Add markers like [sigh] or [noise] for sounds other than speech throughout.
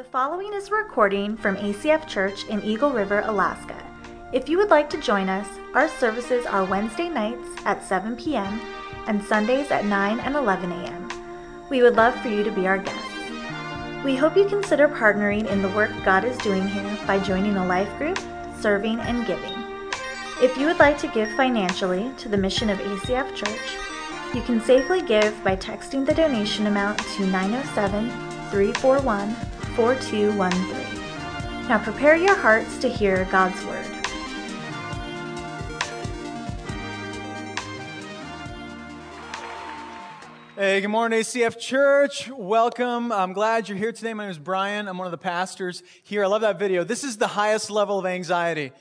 The following is a recording from ACF Church in Eagle River, Alaska. If you would like to join us, our services are Wednesday nights at 7 p.m. and Sundays at 9 and 11 a.m. We would love for you to be our guests. We hope you consider partnering in the work God is doing here by joining a life group, serving, and giving. If you would like to give financially to the mission of ACF Church, you can safely give by texting the donation amount to 907 341 4213. Now prepare your hearts to hear God's Word. Hey, good morning, ACF Church. Welcome. I'm glad you're here today. My name is Brian. I'm one of the pastors here. I love that video. This is the highest level of anxiety.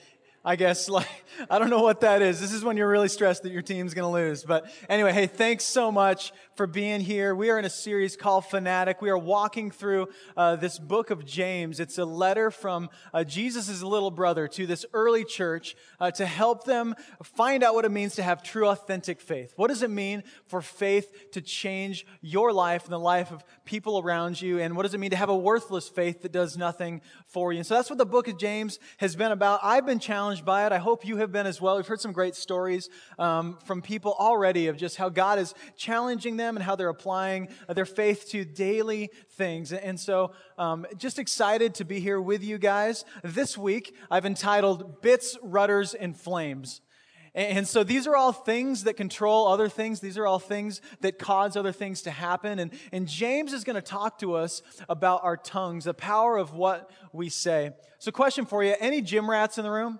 I guess, [laughs] like, I don't know what that is. This is when you're really stressed that your team's going to lose. But anyway, hey, thanks so much for being here. We are in a series called Fanatic. We are walking through uh, this book of James. It's a letter from uh, Jesus' little brother to this early church uh, to help them find out what it means to have true, authentic faith. What does it mean for faith to change your life and the life of people around you? And what does it mean to have a worthless faith that does nothing for you? And so that's what the book of James has been about. I've been challenged by it. I hope you have been as well. We've heard some great stories um, from people already of just how God is challenging them and how they're applying their faith to daily things. And so, um, just excited to be here with you guys. This week, I've entitled Bits, Rudders, and Flames. And so these are all things that control other things. These are all things that cause other things to happen. And, and James is going to talk to us about our tongues, the power of what we say. So, question for you any gym rats in the room?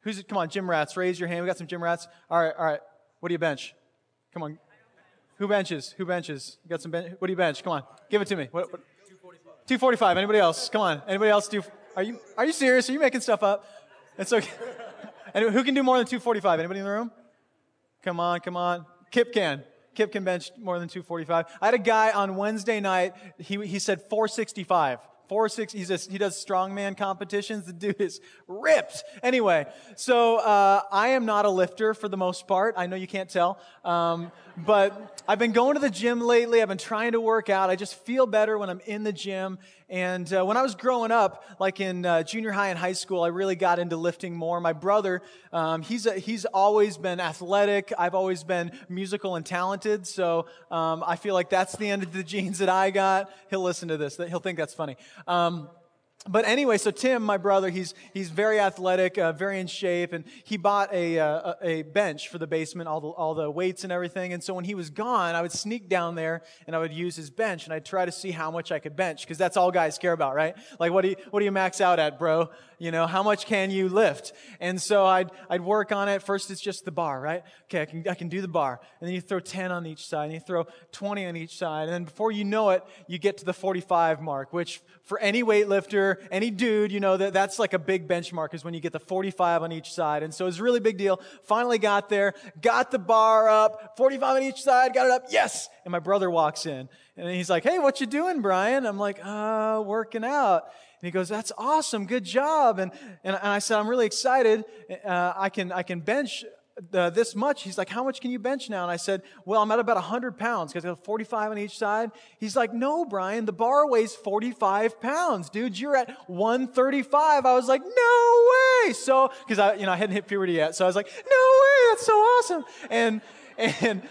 Who's come on, gym rats? Raise your hand. We got some gym rats. All right, all right. What do you bench? Come on. Who benches? Who benches? You got some bench? What do you bench? Come on, give it to me. What, what? 245. 245. Anybody else? Come on. Anybody else do? Are you are you serious? Are you making stuff up? It's okay. [laughs] and who can do more than 245? Anybody in the room? Come on, come on. Kip can. Kip can bench more than 245. I had a guy on Wednesday night. He he said 465. Four six. He's a, he does strongman competitions. The dude is ripped. Anyway, so uh, I am not a lifter for the most part. I know you can't tell, um, but I've been going to the gym lately. I've been trying to work out. I just feel better when I'm in the gym. And uh, when I was growing up, like in uh, junior high and high school, I really got into lifting more. My brother, um, he's, a, he's always been athletic. I've always been musical and talented. So um, I feel like that's the end of the [laughs] genes that I got. He'll listen to this. He'll think that's funny. Um, but anyway, so Tim, my brother, he's, he's very athletic, uh, very in shape, and he bought a, uh, a bench for the basement, all the, all the weights and everything. And so when he was gone, I would sneak down there and I would use his bench and I'd try to see how much I could bench, because that's all guys care about, right? Like, what do you, what do you max out at, bro? You know, how much can you lift? And so I'd, I'd work on it. First, it's just the bar, right? Okay, I can, I can do the bar. And then you throw 10 on each side, and you throw 20 on each side. And then before you know it, you get to the 45 mark, which for any weightlifter, any dude, you know, that, that's like a big benchmark is when you get the 45 on each side. And so it's a really big deal. Finally got there, got the bar up, 45 on each side, got it up, yes! And my brother walks in. And he's like, hey, what you doing, Brian? I'm like, uh, working out. And he goes, that's awesome. Good job. And, and, I said, I'm really excited. Uh, I can, I can bench this much. He's like, how much can you bench now? And I said, well, I'm at about 100 pounds because I got 45 on each side. He's like, no, Brian, the bar weighs 45 pounds. Dude, you're at 135. I was like, no way. So, because I, you know, I hadn't hit puberty yet. So I was like, no way. That's so awesome. And, and,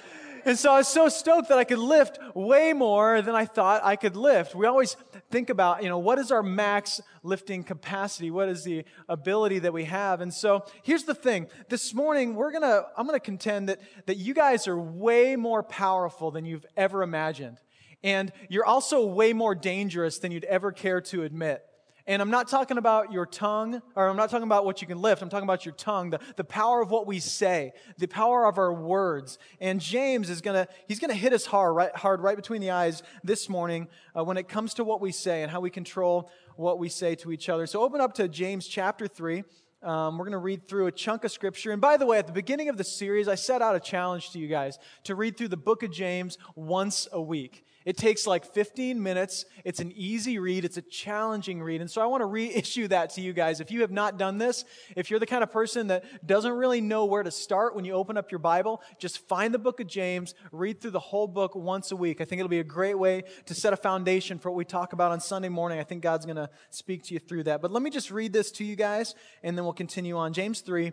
and so I was so stoked that I could lift way more than I thought I could lift. We always think about, you know, what is our max lifting capacity? What is the ability that we have? And so here's the thing. This morning, we're going to, I'm going to contend that, that you guys are way more powerful than you've ever imagined. And you're also way more dangerous than you'd ever care to admit. And I'm not talking about your tongue, or I'm not talking about what you can lift. I'm talking about your tongue, the, the power of what we say, the power of our words. And James is gonna, he's gonna hit us hard, right, hard, right between the eyes this morning uh, when it comes to what we say and how we control what we say to each other. So open up to James chapter 3. Um, we're going to read through a chunk of scripture. And by the way, at the beginning of the series, I set out a challenge to you guys to read through the book of James once a week. It takes like 15 minutes. It's an easy read. It's a challenging read. And so I want to [laughs] reissue that to you guys. If you have not done this, if you're the kind of person that doesn't really know where to start when you open up your Bible, just find the book of James, read through the whole book once a week. I think it'll be a great way to set a foundation for what we talk about on Sunday morning. I think God's going to speak to you through that. But let me just read this to you guys, and then we'll continue on. James 3,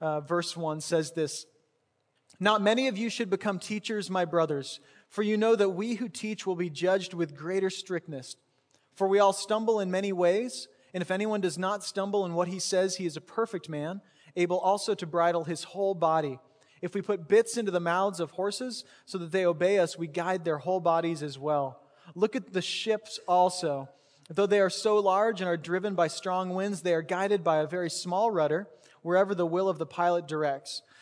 uh, verse 1 says this. Not many of you should become teachers, my brothers for you know that we who teach will be judged with greater strictness. For we all stumble in many ways, and if anyone does not stumble in what he says, he is a perfect man, able also to bridle his whole body. If we put bits into the mouths of horses so that they obey us, we guide their whole bodies as well. Look at the ships also. Though they are so large and are driven by strong winds, they are guided by a very small rudder wherever the will of the pilot directs.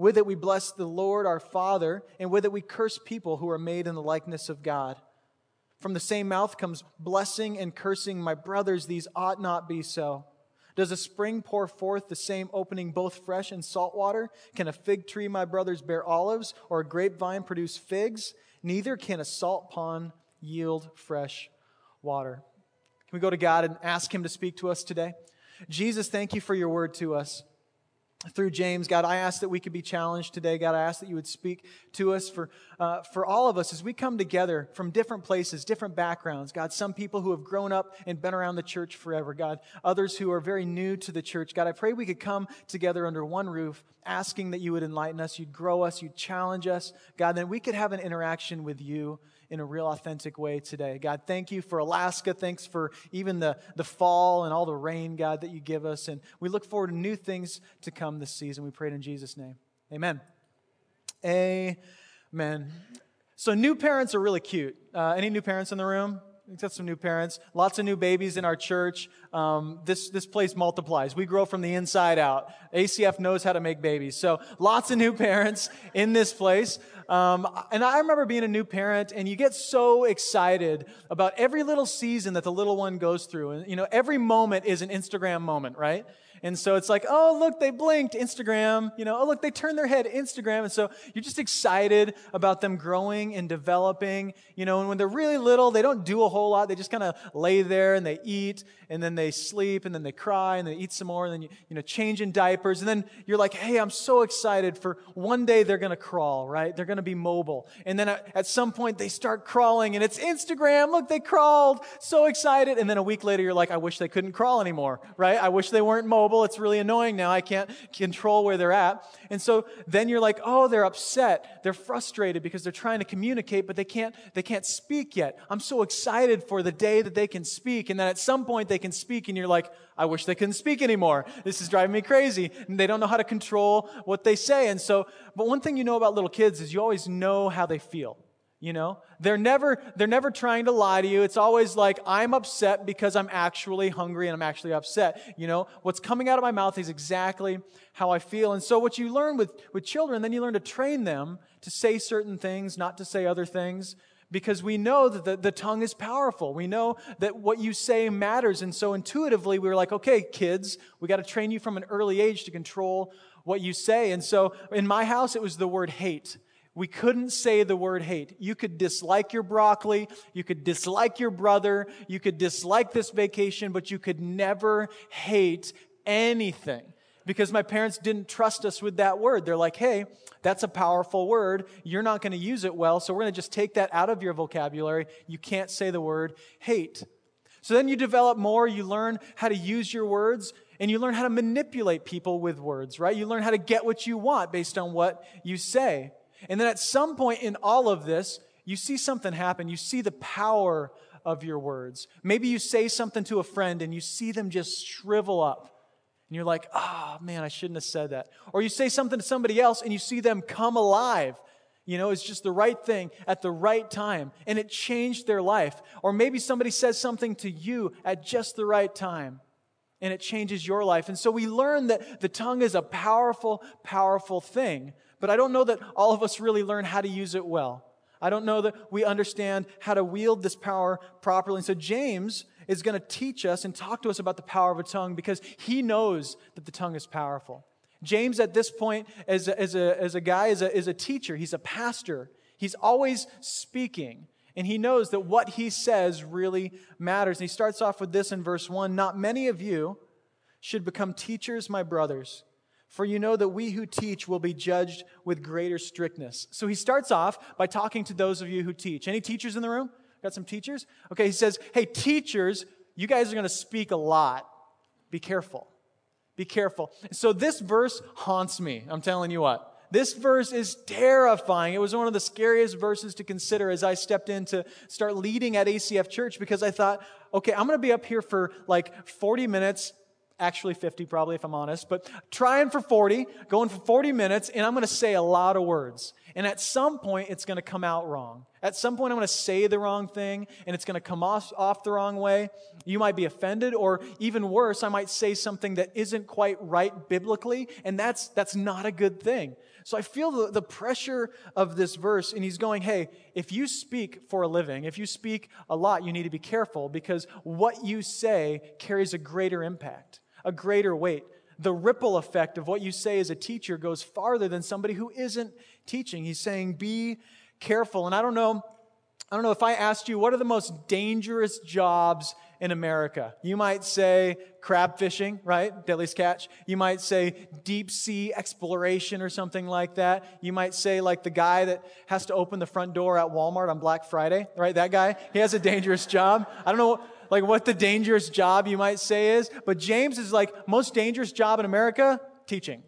With it we bless the Lord our Father, and with it we curse people who are made in the likeness of God. From the same mouth comes blessing and cursing. My brothers, these ought not be so. Does a spring pour forth the same opening both fresh and salt water? Can a fig tree, my brothers, bear olives, or a grapevine produce figs? Neither can a salt pond yield fresh water. Can we go to God and ask Him to speak to us today? Jesus, thank you for your word to us through James. God, I ask that we could be challenged today. God, I ask that you would speak to us for, uh, for all of us as we come together from different places, different backgrounds. God, some people who have grown up and been around the church forever. God, others who are very new to the church. God, I pray we could come together under one roof, asking that you would enlighten us, you'd grow us, you'd challenge us. God, then we could have an interaction with you in a real authentic way today. God, thank you for Alaska. Thanks for even the, the fall and all the rain, God, that you give us. And we look forward to new things to come this season. We pray it in Jesus' name. Amen. Amen. So, new parents are really cute. Uh, any new parents in the room? We've got some new parents, lots of new babies in our church. Um, this, this place multiplies. We grow from the inside out. ACF knows how to make babies. So lots of new [laughs] parents in this place. Um, and I remember being a new parent and you get so excited about every little season that the little one goes through. And, you know, every moment is an Instagram moment, right? And so it's like, oh, look, they blinked, Instagram. You know, oh, look, they turned their head, Instagram. And so you're just excited about them growing and developing. You know, and when they're really little, they don't do a whole lot. They just kind of lay there and they eat and then they sleep and then they cry and they eat some more and then you, you know, change in diapers. And then you're like, hey, I'm so excited for one day they're to crawl, right? They're to be mobile. And then at, some point they start crawling and it's Instagram. Look, they crawled. So excited. And then a week later, you're like, I wish they couldn't crawl anymore, right? I wish they weren't mobile mobile. It's really annoying now. I can't control where they're at. And so then you're like, oh, they're upset. They're frustrated because they're trying to communicate, but they can't, they can't speak yet. I'm so excited for the day that they can speak. And then at some point they can speak and you're like, I wish they couldn't speak anymore. This is driving me crazy. And they don't know how to control what they say. And so, but one thing you know about little kids is you always know how they feel. You know, they're never, they're never trying to lie to you. It's always like, I'm upset because I'm actually hungry and I'm actually upset. You know, what's coming out of my mouth is exactly how I feel. And so what you learn with, with children, then you learn to train them to say certain things, not to say other things, because we know that the, the tongue is powerful. We know that what you say matters. And so intuitively, we were like, okay, kids, we got to train you from an early age to control what you say. And so in my house, it was the word hate. We couldn't say the word hate. You could dislike your broccoli. You could dislike your brother. You could dislike this vacation, but you could never hate anything because my parents didn't trust us with that word. They're like, hey, that's a powerful word. You're not going to use it well, so we're going to just take that out of your vocabulary. You can't say the word hate. So then you develop more, you learn how to use your words, and you learn how to manipulate people with words, right? You learn how to get what you want based on what you say. And then at some point in all of this, you see something happen. You see the power of your words. Maybe you say something to a friend and you see them just shrivel up. And you're like, oh man, I shouldn't have said that. Or you say something to somebody else and you see them come alive. You know, it's just the right thing at the right time, and it changed their life. Or maybe somebody says something to you at just the right time, and it changes your life. And so we learn that the tongue is a powerful, powerful thing. But I don't know that all of us really learn how to use it well. I don't know that we understand how to wield this power properly. And so James is going to teach us and talk to us about the power of a tongue because he knows that the tongue is powerful. James, at this point, as a, as a, as a guy, is a, is a teacher, he's a pastor. He's always speaking. And he knows that what he says really matters. And he starts off with this in verse 1 Not many of you should become teachers, my brothers, for you know that we who teach will be judged with greater strictness. So he starts off by talking to those of you who teach. Any teachers in the room? Got some teachers? Okay, he says, Hey, teachers, you guys are going to speak a lot. Be careful. Be careful. So this verse haunts me. I'm telling you what. This verse is terrifying. It was one of the scariest verses to consider as I stepped in to start leading at ACF Church because I thought, okay, I'm going to be up here for like 40 minutes actually 50 probably if I'm honest, but trying for 40, going for 40 minutes, and I'm going to say a lot of words. And at some point, it's going to come out wrong. At some point, I'm going to say the wrong thing, and it's going to come off, off the wrong way. You might be offended, or even worse, I might say something that isn't quite right biblically, and that's, that's not a good thing. So I feel the, the pressure of this verse, and he's going, hey, if you speak for a living, if you speak a lot, you need to be careful because what you say carries a greater impact, a greater weight the ripple effect of what you say as a teacher goes farther than somebody who isn't teaching. He's saying, be careful. And I don't know, I don't know if I asked you, what are the most dangerous jobs in America? You might say crab fishing, right? Deadliest catch. You might say deep sea exploration or something like that. You might say like the guy that has to open the front door at Walmart on Black Friday, right? That guy, he has a dangerous job. I don't know like what the dangerous job you might say is, but James is like most dangerous job in America, teaching.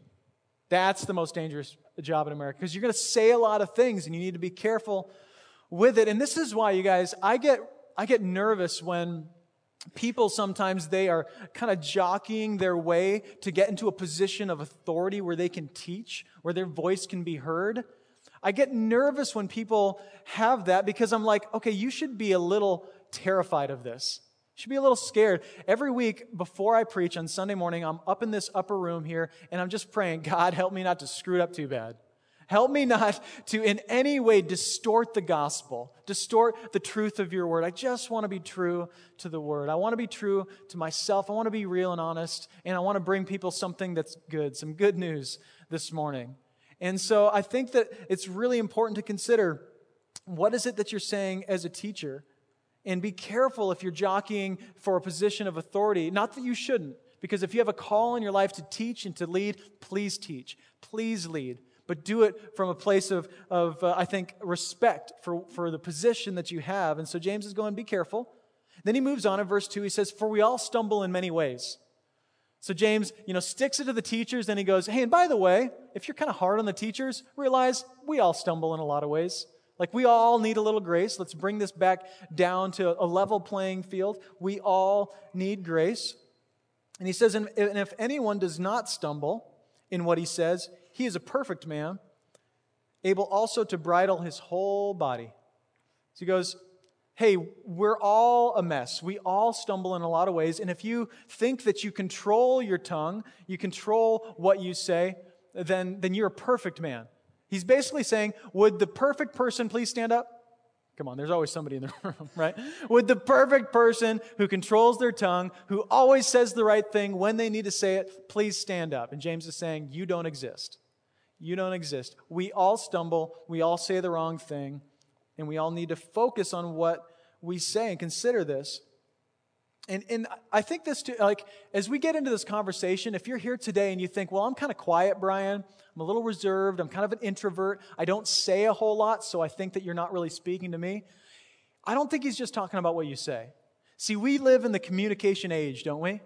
That's the most dangerous job in America because you're going to say a lot of things and you need to be careful with it. And this is why you guys, I get I get nervous when people sometimes they are kind of jockeying their way to get into a position of authority where they can teach, where their voice can be heard. I get nervous when people have that because I'm like, okay, you should be a little terrified of this should be a little scared. Every week before I preach on Sunday morning, I'm up in this upper room here and I'm just praying, God, help me not to screw it up too bad. Help me not to in any way distort the gospel, distort the truth of your word. I just want to be true to the word. I want to be true to myself. I want to be real and honest. And I want to bring people something that's good, some good news this morning. And so I think that it's really important to consider what is it that you're saying as a teacher? And be careful if you're jockeying for a position of authority. Not that you shouldn't, because if you have a call in your life to teach and to lead, please teach. Please lead. But do it from a place of, of uh, I think, respect for, for the position that you have. And so James is going, be careful. Then he moves on in verse 2. He says, For we all stumble in many ways. So James, you know, sticks it to the teachers. Then he goes, Hey, and by the way, if you're kind of hard on the teachers, realize we all stumble in a lot of ways. Like we all need a little grace. Let's bring this back down to a level playing field. We all need grace. And he says, and if anyone does not stumble in what he says, he is a perfect man, able also to bridle his whole body. So he goes, Hey, we're all a mess. We all stumble in a lot of ways. And if you think that you control your tongue, you control what you say, then, then you're a perfect man. He's basically saying, Would the perfect person please stand up? Come on, there's always somebody in the [laughs] room, right? Would the perfect person who controls their tongue, who always says the right thing when they need to say it, please stand up? And James is saying, You don't exist. You don't exist. We all stumble, we all say the wrong thing, and we all need to focus on what we say and consider this. And, and I think this too, like, as we get into this conversation, if you're here today and you think, well, I'm kind of quiet, Brian, I'm a little reserved, I'm kind of an introvert, I don't say a whole lot, so I think that you're not really speaking to me. I don't think he's just talking about what you say. See, we live in the communication age, don't we?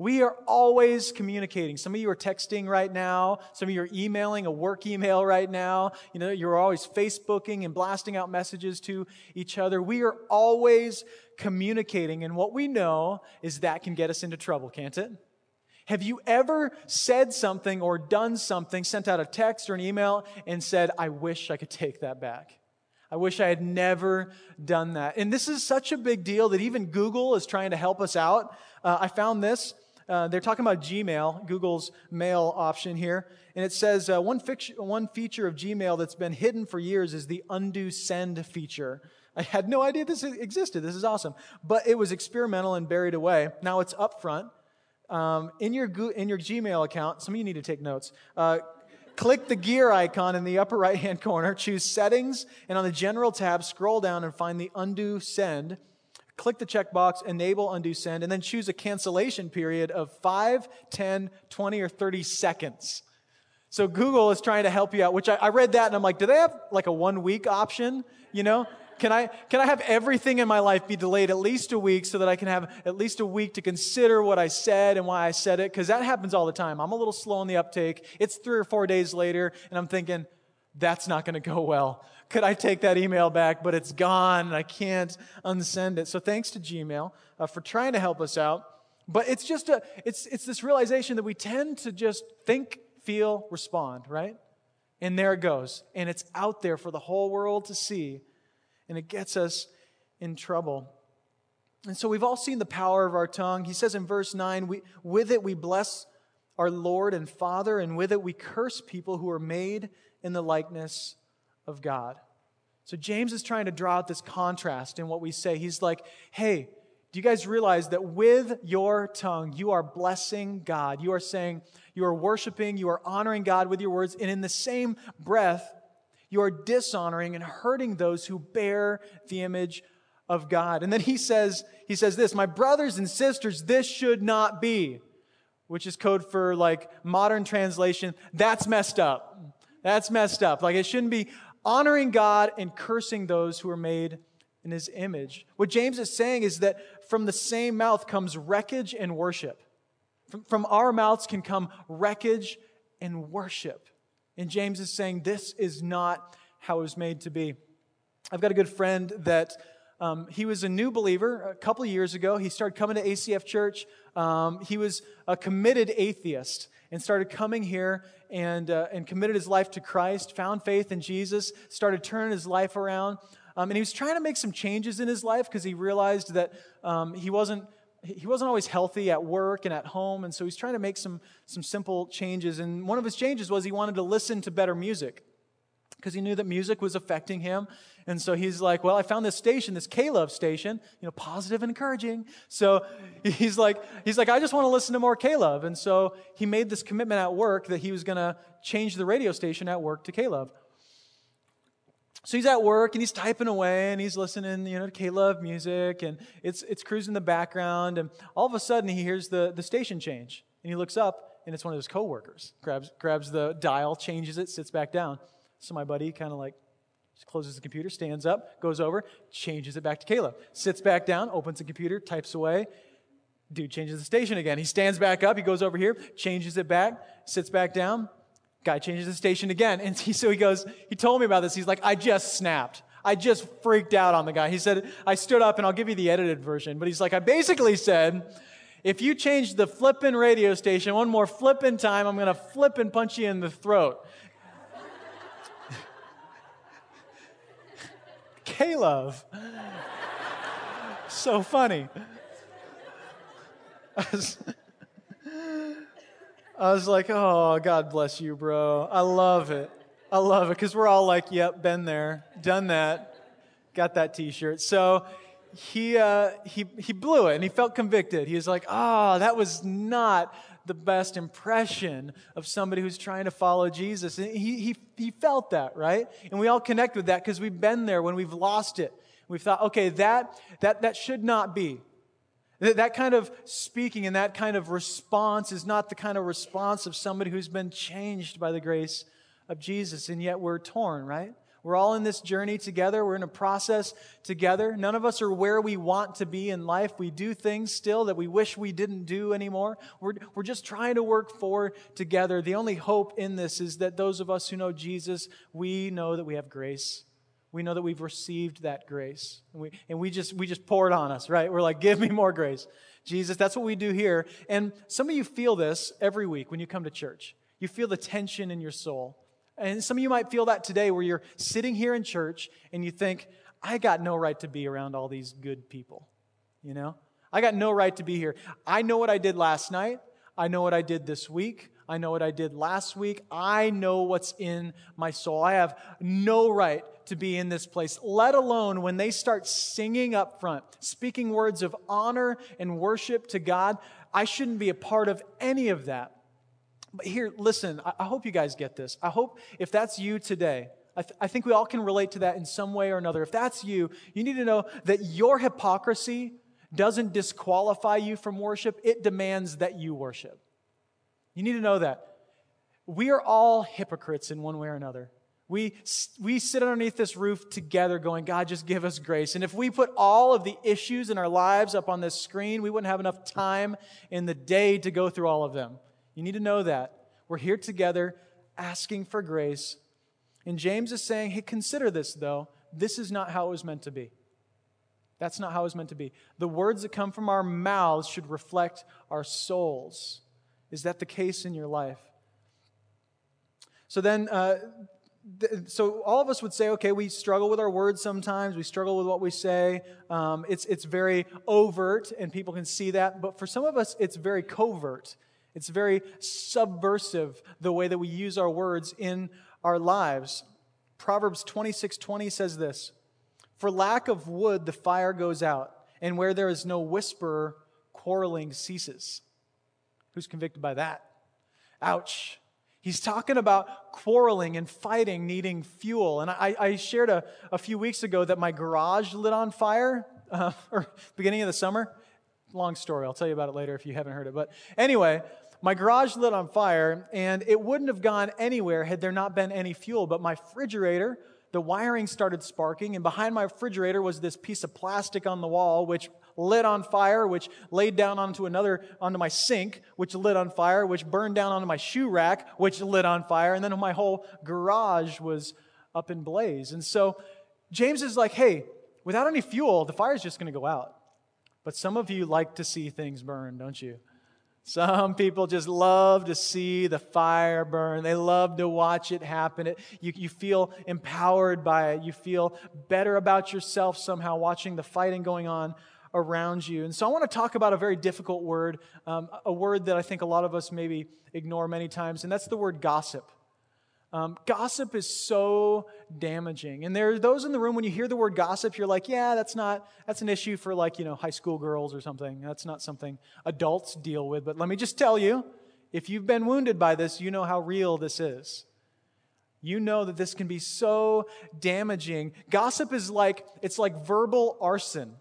We are always communicating. Some of you are texting right now. Some of you are emailing a work email right now. You know, you're always Facebooking and blasting out messages to each other. We are always communicating. And what we know is that can get us into trouble, can't it? Have you ever said something or done something, sent out a text or an email, and said, I wish I could take that back? I wish I had never done that. And this is such a big deal that even Google is trying to help us out. Uh, I found this. Uh, they're talking about Gmail, Google's mail option here. And it says uh, one, one feature of Gmail that's been hidden for years is the undo send feature. I had no idea this existed. This is awesome. But it was experimental and buried away. Now it's up front. Um, in, your, in your Gmail account, some of you need to take notes. Uh, click the gear icon in the upper right hand corner, choose settings, and on the general tab, scroll down and find the undo send. Click the checkbox, enable undo send, and then choose a cancellation period of 5, 10, 20, or 30 seconds. So Google is trying to help you out, which I, I read that and I'm like, do they have like a one week option? You know? Can I, can I have everything in my life be delayed at least a week so that I can have at least a week to consider what I said and why I said it? Because that happens all the time. I'm a little slow on the uptake. It's three or four days later, and I'm thinking, that's not going to go well. Could I take that email back? But it's gone, and I can't unsend it. So thanks to Gmail uh, for trying to help us out. But it's just a, it's, it's this realization that we tend to just think, feel, respond, right? And there it goes. And it's out there for the whole world to see and it gets us in trouble. And so we've all seen the power of our tongue. He says in verse 9, we, with it we bless our Lord and Father, and with it we curse people who are made in the likeness of God. So James is trying to draw out this contrast in what we say. He's like, hey, do you guys realize that with your tongue, you are blessing God? You are saying, you are worshiping, you are honoring God with your words, and in the same breath, you are dishonoring and hurting those who bear the image of God. And then he says, he says this, my brothers and sisters, this should not be, which is code for like modern translation. That's messed up. That's messed up. Like it shouldn't be honoring God and cursing those who are made in his image. What James is saying is that from the same mouth comes wreckage and worship. From, from our mouths can come wreckage and worship. And James is saying this is not how it was made to be. I've got a good friend that um, he was a new believer a couple years ago. He started coming to ACF Church. Um, he was a committed atheist and started coming here and, uh, and committed his life to Christ, found faith in Jesus, started turning his life around. Um, and he was trying to make some changes in his life because he realized that um, he wasn't he wasn't always healthy at work and at home, and so he's trying to make some, some simple changes. And one of his changes was he wanted to listen to better music because he knew that music was affecting him. And so he's like, Well, I found this station, this K-Love station, you know, positive and encouraging. So he's like, he's like, I just want to listen to more K-Love. And so he made this commitment at work that he was going to change the radio station at work to K-Love. So he's at work and he's typing away and he's listening, you know, to K-Love music and it's, it's cruising in the background. And all of a sudden he hears the, the station change and he looks up and it's one of his coworkers. Grabs, grabs the dial, changes it, sits back down. So my buddy kind of like closes the computer, stands up, goes over, changes it back to K-Love. Sits back down, opens the computer, types away. Dude changes the station again. He stands back up, he goes over here, changes it back, sits back down, Guy changes the station again. And he, so he goes, he told me about this. He's like, I just snapped. I just freaked out on the guy. He said, I stood up and I'll give you the edited version. But he's like, I basically said, if you change the flippin' radio station one more flippin' time, I'm to flip and punch you in the throat. K-Love. so funny. I was like, oh, God bless you, bro. I love it. I love it because we're all like, yep, been there, done that, got that t shirt. So he, uh, he, he blew it and he felt convicted. He was like, oh, that was not the best impression of somebody who's trying to follow Jesus. And he, he, he felt that, right? And we all connect with that because we've been there when we've lost it. We've thought, okay, that, that, that should not be. That kind of speaking and that kind of response is not the kind of response of somebody who's been changed by the grace of Jesus, and yet we're torn, right? We're all in this journey together. We're in a process together. None of us are where we want to be in life. We do things still that we wish we didn't do anymore. We're, we're just trying to work forward together. The only hope in this is that those of us who know Jesus, we know that we have grace. We know that we've received that grace. And we, and we just we just pour it on us, right? We're like, give me more grace. Jesus, that's what we do here. And some of you feel this every week when you come to church. You feel the tension in your soul. And some of you might feel that today where you're sitting here in church and you think, I got no right to be around all these good people. You know? I got no right to be here. I know what I did last night. I know what I did this week. I know what I did last week. I know what's in my soul. I have no right to be in this place, let alone when they start singing up front, speaking words of honor and worship to God. I shouldn't be a part of any of that. But here, listen, I hope you guys get this. I hope if that's you today, I, th- I, think we all can relate to that in some way or another. If that's you, you need to know that your hypocrisy doesn't disqualify you from worship, it demands that you worship. You need to know that. We are all hypocrites in one way or another. We, we sit underneath this roof together going, God, just give us grace. And if we put all of the issues in our lives up on this screen, we wouldn't have enough time in the day to go through all of them. You need to know that. We're here together asking for grace. And James is saying, hey, consider this, though. This is not how it was meant to be. That's not how it was meant to be. The words that come from our mouths should reflect our souls. Is that the case in your life? So then, uh, th- so all of us would say, okay, we struggle with our words sometimes. We struggle with what we say. Um, it's it's very overt, and people can see that. But for some of us, it's very covert. It's very subversive the way that we use our words in our lives. Proverbs twenty six twenty says this: "For lack of wood, the fire goes out, and where there is no whisperer, quarreling ceases." Who's convicted by that? Ouch. He's talking about quarreling and fighting, needing fuel. And I, I shared a, a, few weeks ago that my garage lit on fire, uh, [laughs] or beginning of the summer. Long story. I'll tell you about it later if you haven't heard it. But anyway, my garage lit on fire, and it wouldn't have gone anywhere had there not been any fuel. But my refrigerator, the wiring started sparking, and behind my refrigerator was this piece of plastic on the wall, which lit on fire, which laid down onto another, onto my sink, which lit on fire, which burned down onto my shoe rack, which lit on fire, and then my whole garage was up in blaze. And so James is like, hey, without any fuel, the fire's just going to go out. But some of you like to see things burn, don't you? Some people just love to see the fire burn. They love to watch it happen. It, you, you feel empowered by it. You feel better about yourself somehow watching the fighting going on around you. And so I want to talk about a very difficult word, um, a word that I think a lot of us maybe ignore many times, and that's the word gossip. Um, gossip is so damaging. And there are those in the room, when you hear the word gossip, you're like, yeah, that's not, that's an issue for like, you know, high school girls or something. That's not something adults deal with. But let me just tell you, if you've been wounded by this, you know how real this is. You know that this can be so damaging. Gossip is like, it's like verbal arson.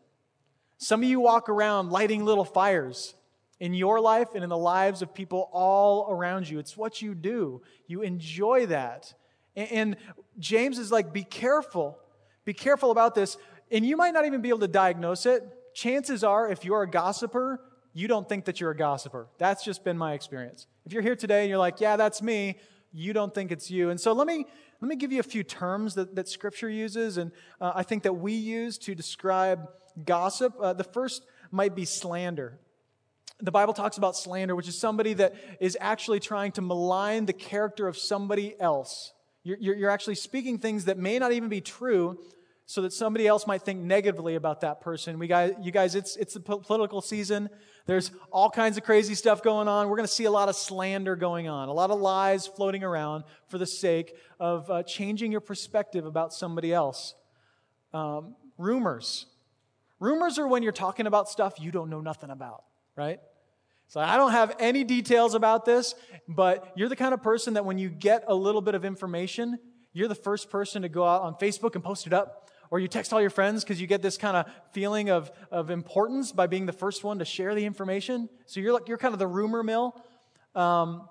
Some of you walk around lighting little fires in your life and in the lives of people all around you. It's what you do. You enjoy that. And James is like, be careful. Be careful about this. And you might not even be able to diagnose it. Chances are, if you're a gossiper, you don't think that you're a gossiper. That's just been my experience. If you're here today and you're like, yeah, that's me, you don't think it's you. And so let me, let me give you a few terms that, that Scripture uses, and uh, I think that we use to describe gossip. Uh, the first might be slander. The Bible talks about slander, which is somebody that is actually trying to malign the character of somebody else. You're, you're, you're actually speaking things that may not even be true, so that somebody else might think negatively about that person. We guys, you guys, it's it's the political season. There's all kinds of crazy stuff going on. We're going to see a lot of slander going on, a lot of lies floating around for the sake of uh, changing your perspective about somebody else. Um, rumors. Rumors are when you're talking about stuff you don't know nothing about, right? So I don't have any details about this, but you're the kind of person that when you get a little bit of information, you're the first person to go out on Facebook and post it up. Or you text all your friends because you get this kind of feeling of, of importance by being the first one to share the information. So you're like, you're kind of the rumor mill. Um,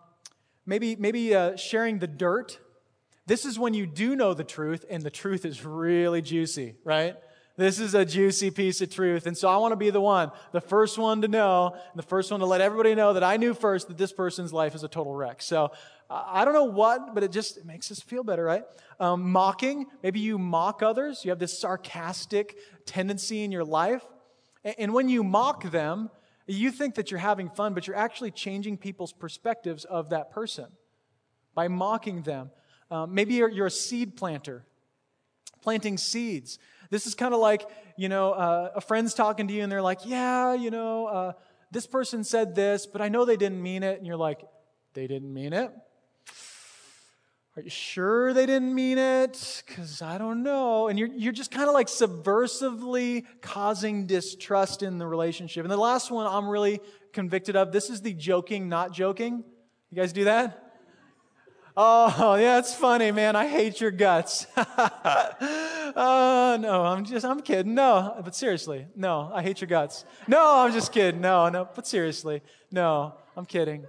maybe maybe uh, sharing the dirt. This is when you do know the truth and the truth is really juicy, right? This is a juicy piece of truth. And so I want to be the one, the first one to know, the first one to let everybody know that I knew first that this person's life is a total wreck. So I don't know what, but it just it makes us feel better, right? Um, mocking. Maybe you mock others. You have this sarcastic tendency in your life. And when you mock them, you think that you're having fun, but you're actually changing people's perspectives of that person by mocking them. Um, maybe you're, you're, a seed planter, planting seeds. This is kind of like, you know, uh, a friend's talking to you and they're like, yeah, you know, uh, this person said this, but I know they didn't mean it. And you're like, they didn't mean it? Are you sure they didn't mean it? Because I don't know. And you're, you're just kind of like subversively causing distrust in the relationship. And the last one I'm really convicted of this is the joking, not joking. You guys do that? Oh, yeah, it's funny, man. I hate your guts. [laughs] uh, no, I'm just, I'm kidding. No, but seriously, no, I hate your guts. No, I'm just kidding. No, no, but seriously, no, I'm kidding.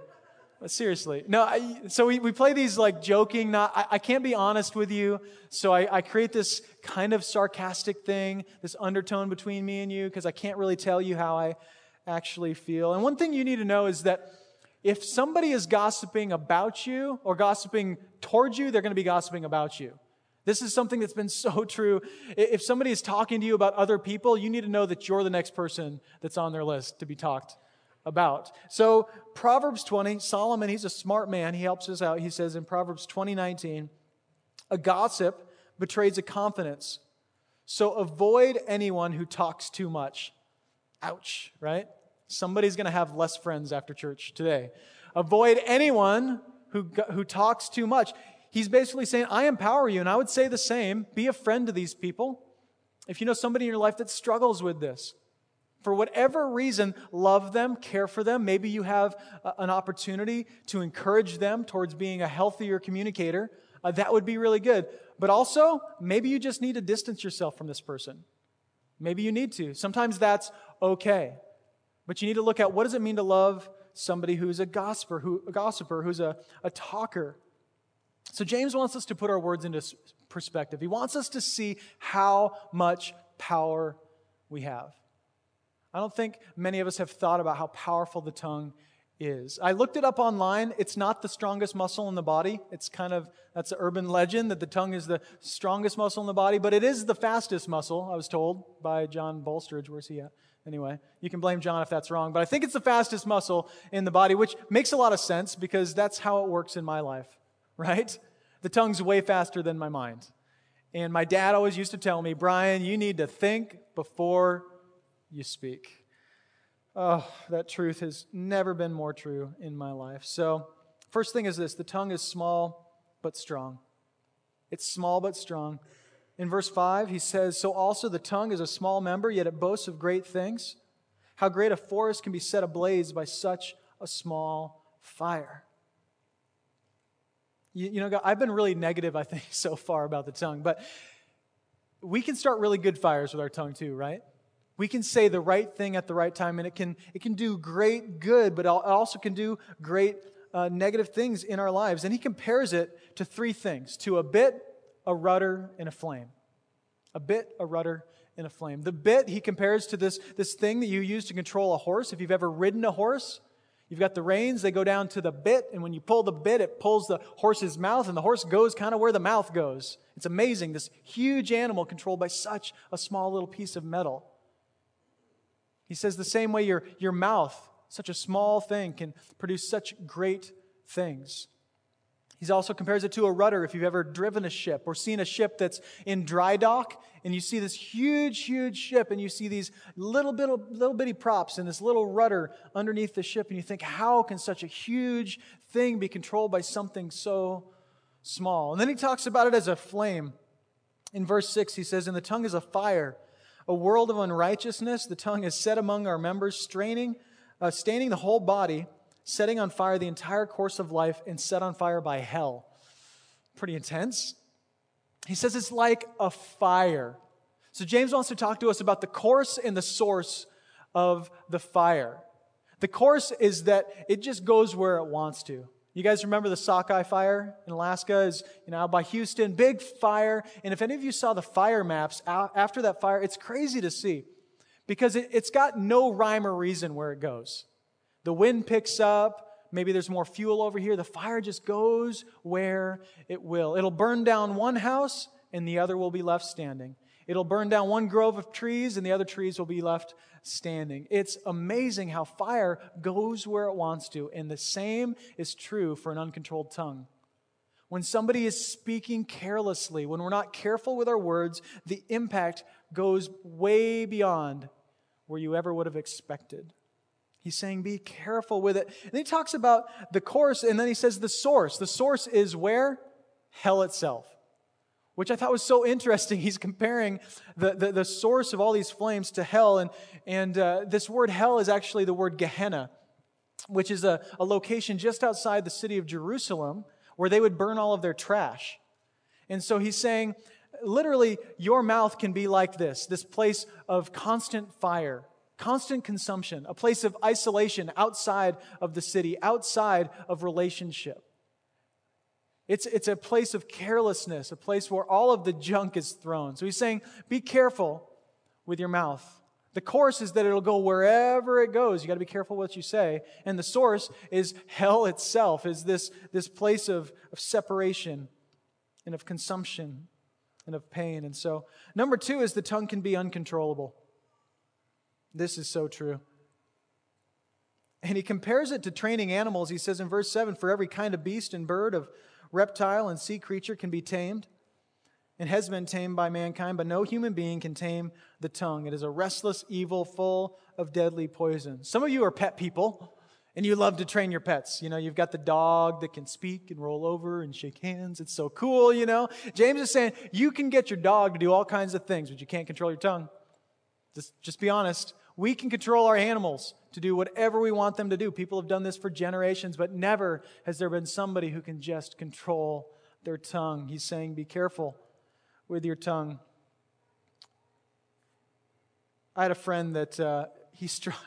But seriously, no. I, so we, we play these like joking. Not I, I can't be honest with you. So I, I create this kind of sarcastic thing, this undertone between me and you, because I can't really tell you how I actually feel. And one thing you need to know is that if somebody is gossiping about you or gossiping towards you, they're going to be gossiping about you. This is something that's been [laughs] so true. If somebody is talking to you about other people, you need to know that you're the next person that's on their list to be talked about. So, Proverbs 20, Solomon, he's a smart man. He helps us out. He says in Proverbs 20, 19, a gossip betrays a confidence. So, avoid anyone who talks too much. Ouch, right? Somebody's going to have less friends after church today. Avoid anyone who, who talks too much. He's basically saying, I empower you. And I would say the same. Be a friend to these people. If you know somebody in your life that struggles with this, for whatever reason, love them, care for them. Maybe you have an opportunity to encourage them towards being a healthier communicator. Uh, that would be really good. But also, maybe you just need to distance yourself from this person. Maybe you need to. Sometimes that's okay. But you need to look at what does it mean to love somebody who's a gossiper, who, a gossiper who's a, a talker. So James wants us to put our words into perspective. He wants us to see how much power we have. I don't think many of us have thought about how powerful the tongue is. I looked it up online. It's not the strongest muscle in the body. It's kind of, that's an urban legend that the tongue is the strongest muscle in the body, but it is the fastest muscle, I was told by John Bolstridge. Where's he at? Anyway, you can blame John if that's wrong, but I think it's the fastest muscle in the body, which makes a lot of sense because that's how it works in my life, [laughs] right? The tongue's way faster than my mind. And my dad always used to tell me, Brian, you need to think before you speak. Oh, that truth has never been more true in my life. So, first thing is this the tongue is small but strong. It's small but strong. In verse 5, he says, So also the tongue is a small member, yet it boasts of great things. How great a forest can be set ablaze by such a small fire. You, you know, I've been really negative, I think, [laughs] so far about the tongue, but we can start really good fires with our tongue too, right? We can say the right thing at the right time, and it can, it can do great good, but it also can do great uh, negative things in our lives. And he compares it to three things to a bit, a rudder, and a flame. A bit, a rudder, and a flame. The bit he compares to this, this thing that you use to control a horse. If you've ever ridden a horse, you've got the reins, they go down to the bit, and when you pull the bit, it pulls the horse's mouth, and the horse goes kind of where the mouth goes. It's amazing, this huge animal controlled by such a small little piece of metal. He says the same way your, your mouth, such a small thing, can produce such great things. He also compares it to a rudder. If you've ever driven a ship or seen a ship that's in dry dock, and you see this huge, huge ship, and you see these little, bit, little bitty props and this little rudder underneath the ship, and you think, how can such a huge thing be controlled by something so small? And then he talks about it as a flame. In verse 6, he says, And the tongue is a fire a world of unrighteousness. The tongue is set among our members, straining, uh, staining the whole body, setting on fire the entire course of life, and set on fire by hell. Pretty intense. He says it's like a fire. So James wants to talk to us about the course and the source of the fire. The course is that it just goes where it wants to. You guys remember the Sockeye fire in Alaska? Is you know out by Houston, big fire. And if any of you saw the fire maps after that fire, it's crazy to see because it, it's got no rhyme or reason where it goes. The wind picks up. Maybe there's more fuel over here. The fire just goes where it will. It'll burn down one house and the other will be left standing. It'll burn down one grove of trees and the other trees will be left standing. It's amazing how fire goes where it wants to. And the same is true for an uncontrolled tongue. When somebody is speaking carelessly, when we're not careful with our words, the impact goes way beyond where you ever would have expected. He's saying, be careful with it. And he talks about the course, and then he says the source. The source is where? Hell itself which I thought was so interesting. [laughs] He's comparing the, the, the source of all these flames to hell. And, and uh, this word hell is actually the word Gehenna, which is a, a location just outside the city of Jerusalem where they would burn all of their trash. And so he's saying, literally, your mouth can be like this this place of constant fire, constant consumption, a place of isolation outside of the city, outside of relationship. It's, it's a place of carelessness, a place where all of the junk is thrown. So he's saying, be careful with your mouth. The course is that it'll go wherever it goes. You got to be careful what you say. And the source is hell itself, is this, this place of, of separation and of consumption and of pain. And so, number two is the tongue can be uncontrollable. This is so true. And he compares it to training animals. He says in verse 7 For every kind of beast and bird, of reptile and sea creature can be tamed and has been tamed by mankind, but no human being can tame the tongue. It is a restless evil full of deadly poison. Some of you are pet people and you love to train your pets. You know, you've got the dog that can speak and roll over and shake hands. It's so cool, you know. James is saying you can get your dog to do all kinds of things, but you can't control your tongue. Just, just be honest. We can control our animals to do whatever we want them to do. People have done this for generations, but never has there been somebody who can just control their tongue. He's saying, Be careful with your tongue. I had a friend that uh, he struck. [laughs]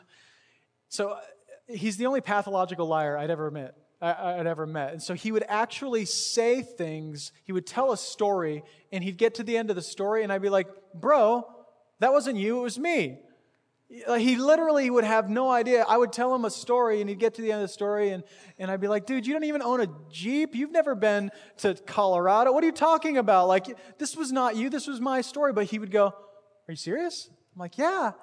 So uh, he's the only pathological liar I'd ever met. I'd ever met. And so he would actually say things, he would tell a story, and he'd get to the end of the story, and I'd be like, Bro, that wasn't you, it was me. He literally would have no idea. I would tell him a story, and he'd get to the end of the story, and, and I'd be like, dude, you don't even own a Jeep. You've never been to Colorado. What are you talking about? Like, this was not you. This was my story. But he would go, Are you serious? I'm like, Yeah.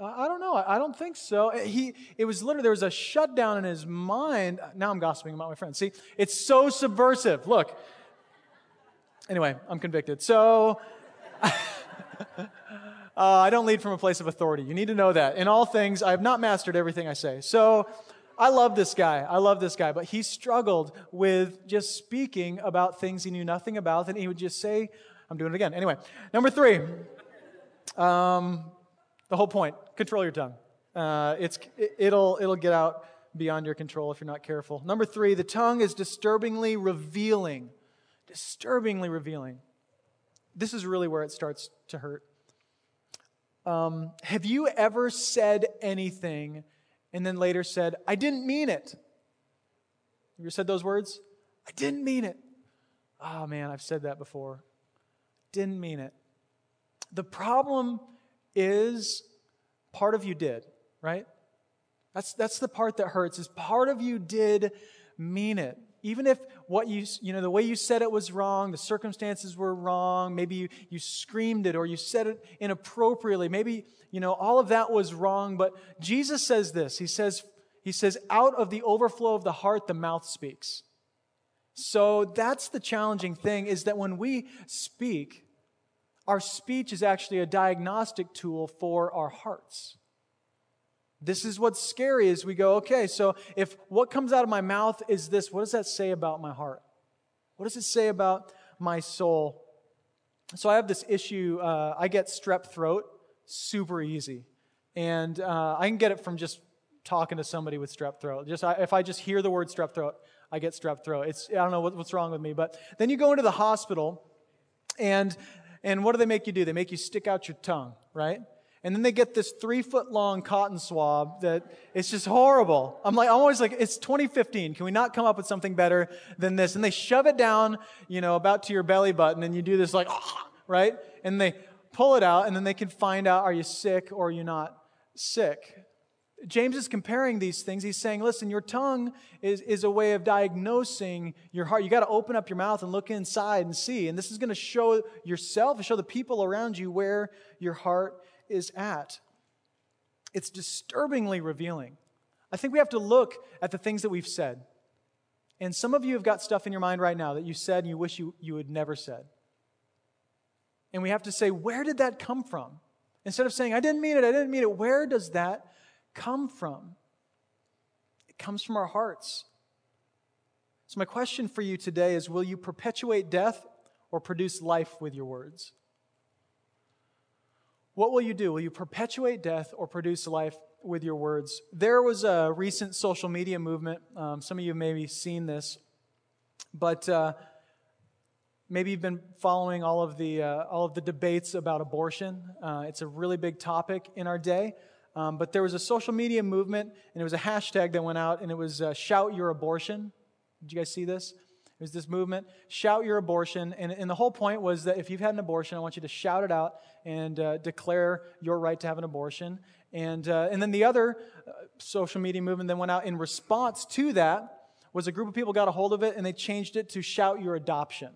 I don't know. I don't think so. He, it was literally, there was a shutdown in his mind. Now I'm gossiping about my friend. See, it's so subversive. Look. Anyway, I'm convicted. So. [laughs] Uh, I don't lead from a place of authority. You need to know that. In all things, I have not mastered everything I say. So I love this guy. I love this guy. But he struggled with just speaking about things he knew nothing about. And he would just say, I'm doing it again. Anyway, number three, um, the whole point control your tongue. Uh, it's, it'll, it'll get out beyond your control if you're not careful. Number three, the tongue is disturbingly revealing. Disturbingly revealing. This is really where it starts to hurt. Um, have you ever said anything and then later said, I didn't mean it? Have you ever said those words? I didn't mean it. Oh man, I've said that before. Didn't mean it. The problem is part of you did, right? That's, that's the part that hurts, is part of you did mean it even if what you, you know, the way you said it was wrong, the circumstances were wrong, maybe you, you screamed it or you said it inappropriately, maybe, you know, all of that was wrong. But Jesus says this He says, He says, out of the overflow of the heart, the mouth speaks. So that's the challenging thing is that when we speak, our speech is actually a diagnostic tool for our hearts. This is what's scary is we go, okay, so if what comes out of my mouth is this, what does that say about my heart? What does it say about my soul? So I have this issue. Uh, I get strep throat super easy. And uh, I can get it from just talking to somebody with strep throat. Just I, if I just hear the word strep throat, I get strep throat. It's I don't know what, what's wrong with me, but then you go into the hospital, and and what do they make you do? They make you stick out your tongue, right? And then they get this three foot long cotton swab that it's just horrible. I'm like, I'm always like, it's 2015. Can we not come up with something better than this? And they shove it down, you know, about to your belly button and you do this like, [laughs] right? And they pull it out and then they can find out, are you sick or are you not sick? James is comparing these things. He's saying, listen, your tongue is, is a way of diagnosing your heart. You got to open up your mouth and look inside and see. And this is going to show yourself and show the people around you where your heart is at. It's disturbingly revealing. I think we have to look at the things that we've said. And some of you have got stuff in your mind right now that you said and you wish you, you had never said. And we have to say, where did that come from? Instead of saying, I didn't mean it, I didn't mean it, where does that come from? It comes from our hearts. So, my question for you today is Will you perpetuate death or produce life with your words? What will you do? Will you perpetuate death or produce life with your words? There was a recent social media movement. Um, some of you may have seen this, but uh, maybe you've been following all of the uh, all of the debates about abortion. Uh, it's a really big topic in our day. Um, but there was a social media movement, and it was a hashtag that went out, and it was uh, "Shout Your Abortion." Did you guys see this? Was this movement, "Shout Your Abortion," and, and the whole point was that if you've had an abortion, I want you to shout it out and uh, declare your right to have an abortion. And uh, and then the other uh, social media movement that went out in response to that was a group of people got a hold of it, and they changed it to "Shout Your Adoption."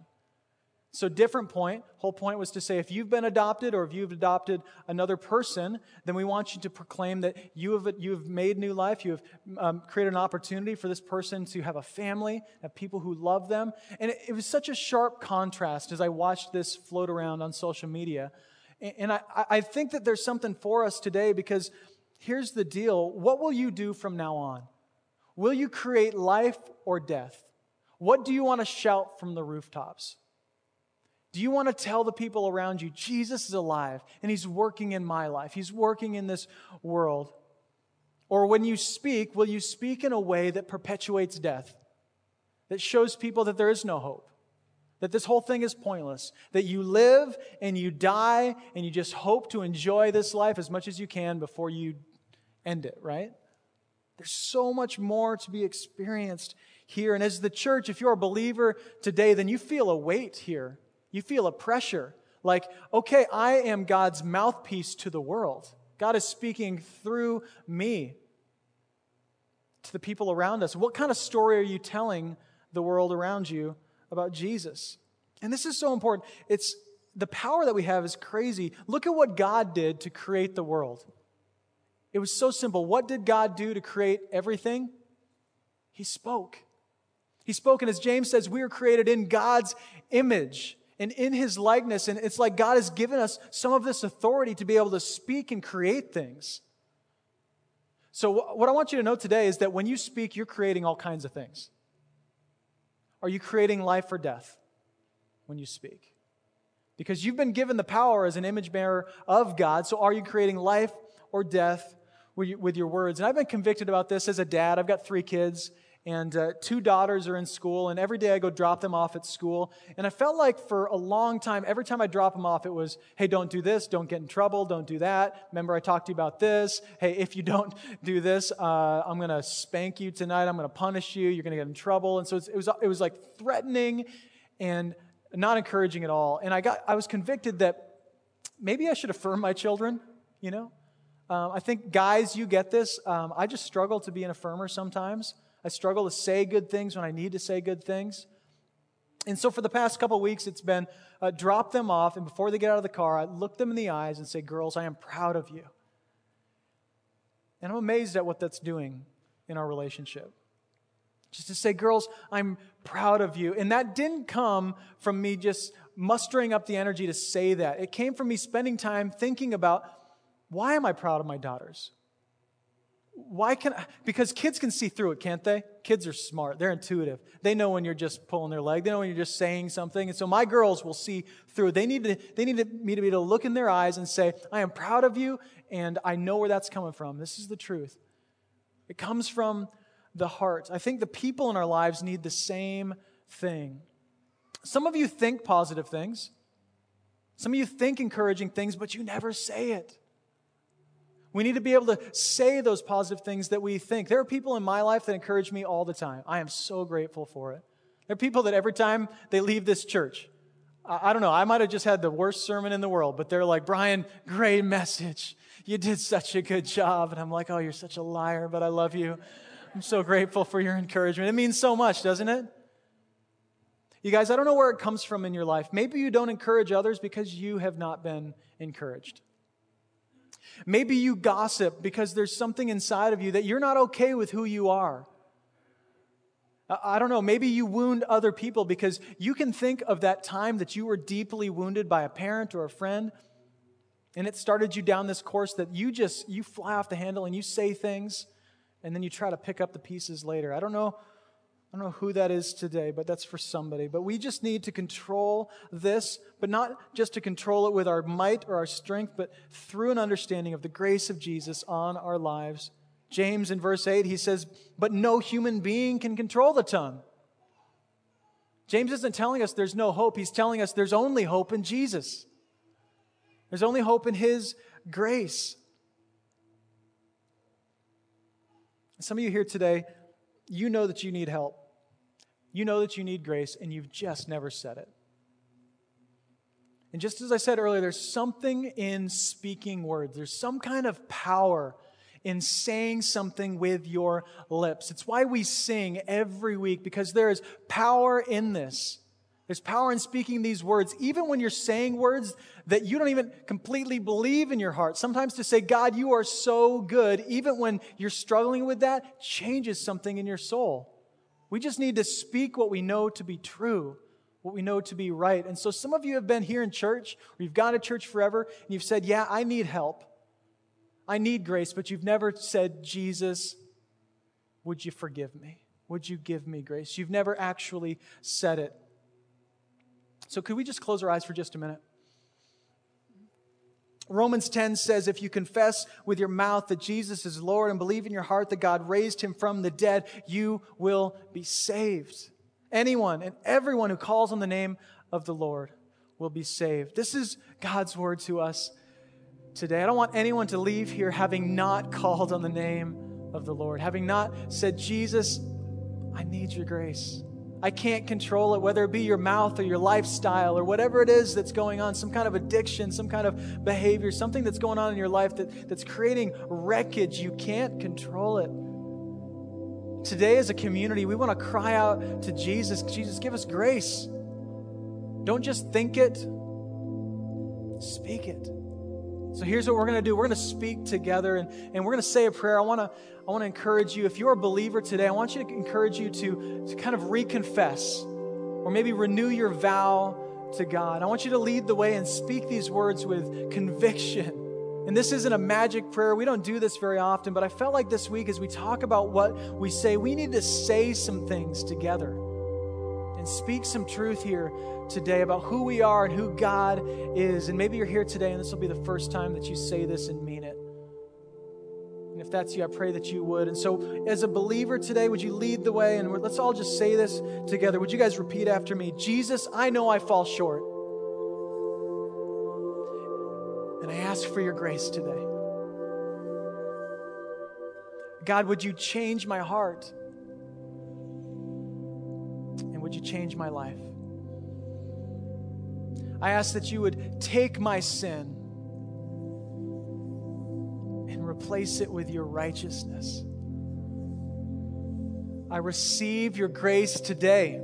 So, different point. Whole point was to say if you've been adopted or if you've adopted another person, then we want you to proclaim that you have, you have made new life. You have um, created an opportunity for this person to have a family, have people who love them. And it, it was such a sharp contrast as I watched this float around on social media. And, and I, I think that there's something for us today because here's the deal what will you do from now on? Will you create life or death? What do you want to shout from the rooftops? Do you want to tell the people around you, Jesus is alive and he's working in my life? He's working in this world. Or when you speak, will you speak in a way that perpetuates death, that shows people that there is no hope, that this whole thing is pointless, that you live and you die and you just hope to enjoy this life as much as you can before you end it, right? There's so much more to be experienced here. And as the church, if you're a believer today, then you feel a weight here you feel a pressure like, okay, I am God's mouthpiece to the world. God is speaking through me to the people around us. What kind of story are you telling the world around you about Jesus? And this is so important. It's the power that we have is crazy. Look at what God did to create the world. It was so simple. What did God do to create everything? He spoke. He spoke, and as James says, we are created in God's image and in his likeness. And it's like God has given us some of this authority to be able to speak and create things. So, what I want you to know today is that when you speak, you're creating all kinds of things. Are you creating life or death when you speak? Because you've been given the power as an image bearer of God. So, are you creating life or death with your words? And I've been convicted about this as a dad. I've got three kids and uh, two daughters are in school, and every day I go drop them off at school. And I felt like for a long time, every time I drop them off, it was, hey, don't do this, don't get in trouble, don't do that. Remember, I talked to you about this. Hey, if you [laughs] don't do this, uh, I'm going to spank you tonight, I'm going to punish you, you're going to get in trouble. And so it was, it was like threatening and not encouraging at all. And I, got, I was convicted that maybe I should affirm my children, you know? Um, I think, guys, you get this. Um, I just struggle to be an affirmer sometimes. I struggle to say good things when I need to say good things. And so for the past couple weeks, it's been uh, drop them off, and before they get out of the car, I look them in the eyes and say, Girls, I am proud of you. And I'm amazed at what that's doing in our relationship. Just to say, Girls, I'm proud of you. And that didn't come from me just mustering up the energy to say that. It came from me spending time thinking about why am I proud of my daughters? Why can I, because kids can see through it, can't they? Kids are smart. They're intuitive. They know when you're just pulling their leg. They know when you're just saying something. And so my girls will see through. They need to, they need me to be able to look in their eyes and say, I am proud of you and I know where that's coming from. This is the truth. It comes from the heart. I think the people in our lives need the same thing. Some of you think positive things. Some of you think encouraging things, but you never say it. We need to be able to say those positive things that we think. There are people in my life that encourage me all the time. I am so grateful for it. There are people that every time they leave this church, I, don't know, I might have just had the worst sermon in the world, but they're like, Brian, great message. You did such a good job. And I'm like, oh, you're such a liar, but I love you. I'm so grateful for your encouragement. It means so much, doesn't it? You guys, I don't know where it comes from in your life. Maybe you don't encourage others because you have not been encouraged. Maybe you gossip because there's something inside of you that you're not okay with who you are. I don't know, maybe you wound other people because you can think of that time that you were deeply wounded by a parent or a friend and it started you down this course that you just you fly off the handle and you say things and then you try to pick up the pieces later. I don't know I don't know who that is today, but that's for somebody. But we just need to control this, but not just to control it with our might or our strength, but through an understanding of the grace of Jesus on our lives. James in verse 8, he says, But no human being can control the tongue. James isn't telling us there's no hope. He's telling us there's only hope in Jesus. There's only hope in His grace. Some of you here today, you know that you need help. You know that you need grace, and you've just never said it. And just as I said earlier, there's something in speaking words, there's some kind of power in saying something with your lips. It's why we sing every week, because there is power in this. There's power in speaking these words, even when you're saying words that you don't even completely believe in your heart. Sometimes to say, God, you are so good, even when you're struggling with that, changes something in your soul. We just need to speak what we know to be true, what we know to be right. And so some of you have been here in church, or you've gone to church forever, and you've said, Yeah, I need help. I need grace, but you've never said, Jesus, would you forgive me? Would you give me grace? You've never actually said it. So, could we just close our eyes for just a minute? Romans 10 says, if you confess with your mouth that Jesus is Lord and believe in your heart that God raised him from the dead, you will be saved. Anyone and everyone who calls on the name of the Lord will be saved. This is God's word to us today. I don't want anyone to leave here having not called on the name of the Lord, having not said, Jesus, I need your grace. I can't control it, whether it be your mouth or your lifestyle or whatever it is that's going on, some kind of addiction, some kind of behavior, something that's going on in your life that, that's creating wreckage. You can't control it. Today, as a community, we want to cry out to Jesus Jesus, give us grace. Don't just think it, speak it. So here's what we're going to do. We're going to speak together and, and we're going to say a prayer. I want to I want to encourage you. If you're a believer today, I want you to encourage you to, to kind of reconfess or maybe renew your vow to God. I want you to lead the way and speak these words with conviction. And this isn't a magic prayer. We don't do this very often, but I felt like this week as we talk about what we say, we need to say some things together and speak some truth here today about who we are and who God is. And maybe you're here today and this will be the first time that you say this and mean it. And if that's you, I pray that you would. And so, as a believer today, would you lead the way? And let's all just say this together. Would you guys repeat after me? Jesus, I know I fall short. And I ask for your grace today. God, would you change my heart? Would you change my life? I ask that you would take my sin and replace it with your righteousness. I receive your grace today,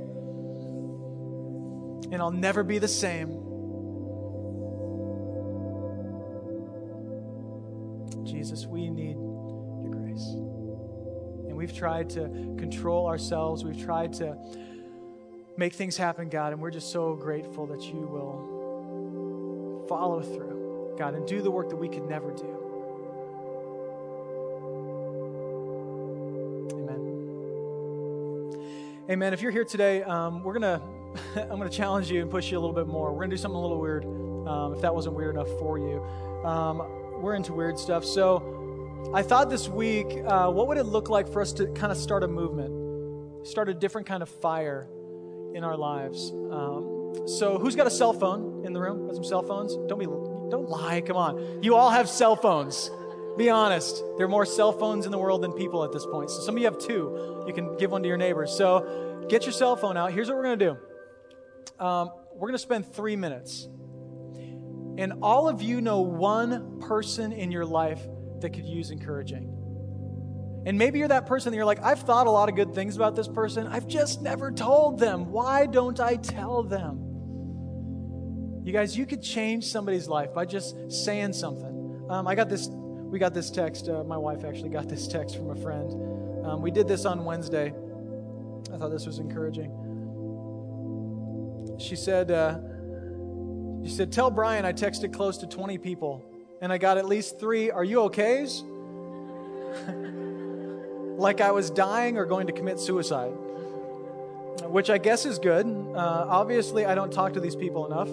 and I'll never be the same. Jesus, we need your grace. And we've tried to control ourselves, we've tried to make things happen, God, and we're just so grateful that you will follow through, God, and do the work that we could never do. Amen. Amen. If you're here today, um, we're gonna [laughs] I'm gonna challenge you and push you a little bit more. We're gonna do something a little weird. Um, if that wasn't weird enough for you, um, we're into weird stuff. So I thought this week, uh, what would it look like for us to kind of start a movement, start a different kind of fire in our lives? Um, so who's got a cell phone in the room? Got some cell phones? Don't be don't lie. Come on. You all have cell phones. Be honest. There are more cell phones in the world than people at this point. So some of you have two. You can give one to your neighbors. So get your cell phone out. Here's what we're going to do um, we're going to spend three minutes. And all of you know one person in your life that could use encouraging. And maybe you're that person that you're like, I've thought a lot of good things about this person. I've just never told them. Why don't I tell them? You guys, you could change somebody's life by just saying something. Um, I got this, we got this text. Uh, my wife actually got [laughs] this text from a friend. Um, we did this on Wednesday. I thought this was encouraging. She said, uh, she said, Tell Brian I texted close to 20 people and I got at least three, Are you okays? [laughs] like I was dying or going to commit suicide, which I guess is good. Uh, obviously, I don't talk to these people enough.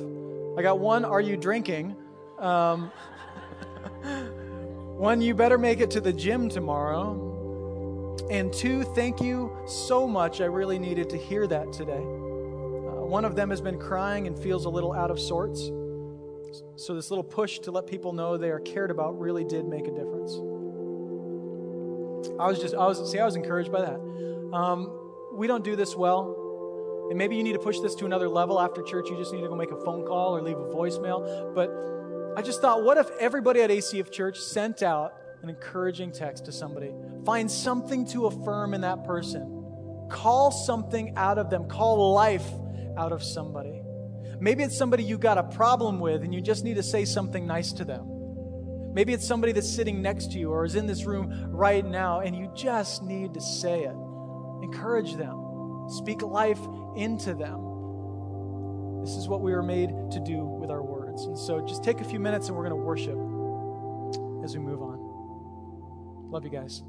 I got one, are you drinking? Um, [laughs] one, you better make it to the gym tomorrow. And two, thank you so much. I really needed to hear that today. Uh, one of them has been crying and feels a little out of sorts. So, this little push to let people know they are cared about really did make a difference. I was just, I was, see, I was encouraged by that. Um, we don't do this well. And maybe you need to push this to another level after church. You just need to go make a phone call or leave a voicemail. But I just thought, what if everybody at ACF Church sent out an encouraging text to somebody? Find something to affirm in that person. Call something out of them. Call life out of somebody. Maybe it's somebody you got a problem with and you just need to say something nice to them. Maybe it's somebody that's sitting next to you or is in this room right now and you just need to say it. Encourage them. Speak life into them. This is what we were made to do with our words. And so just take a few minutes and we're going to worship as we move on. Love you guys.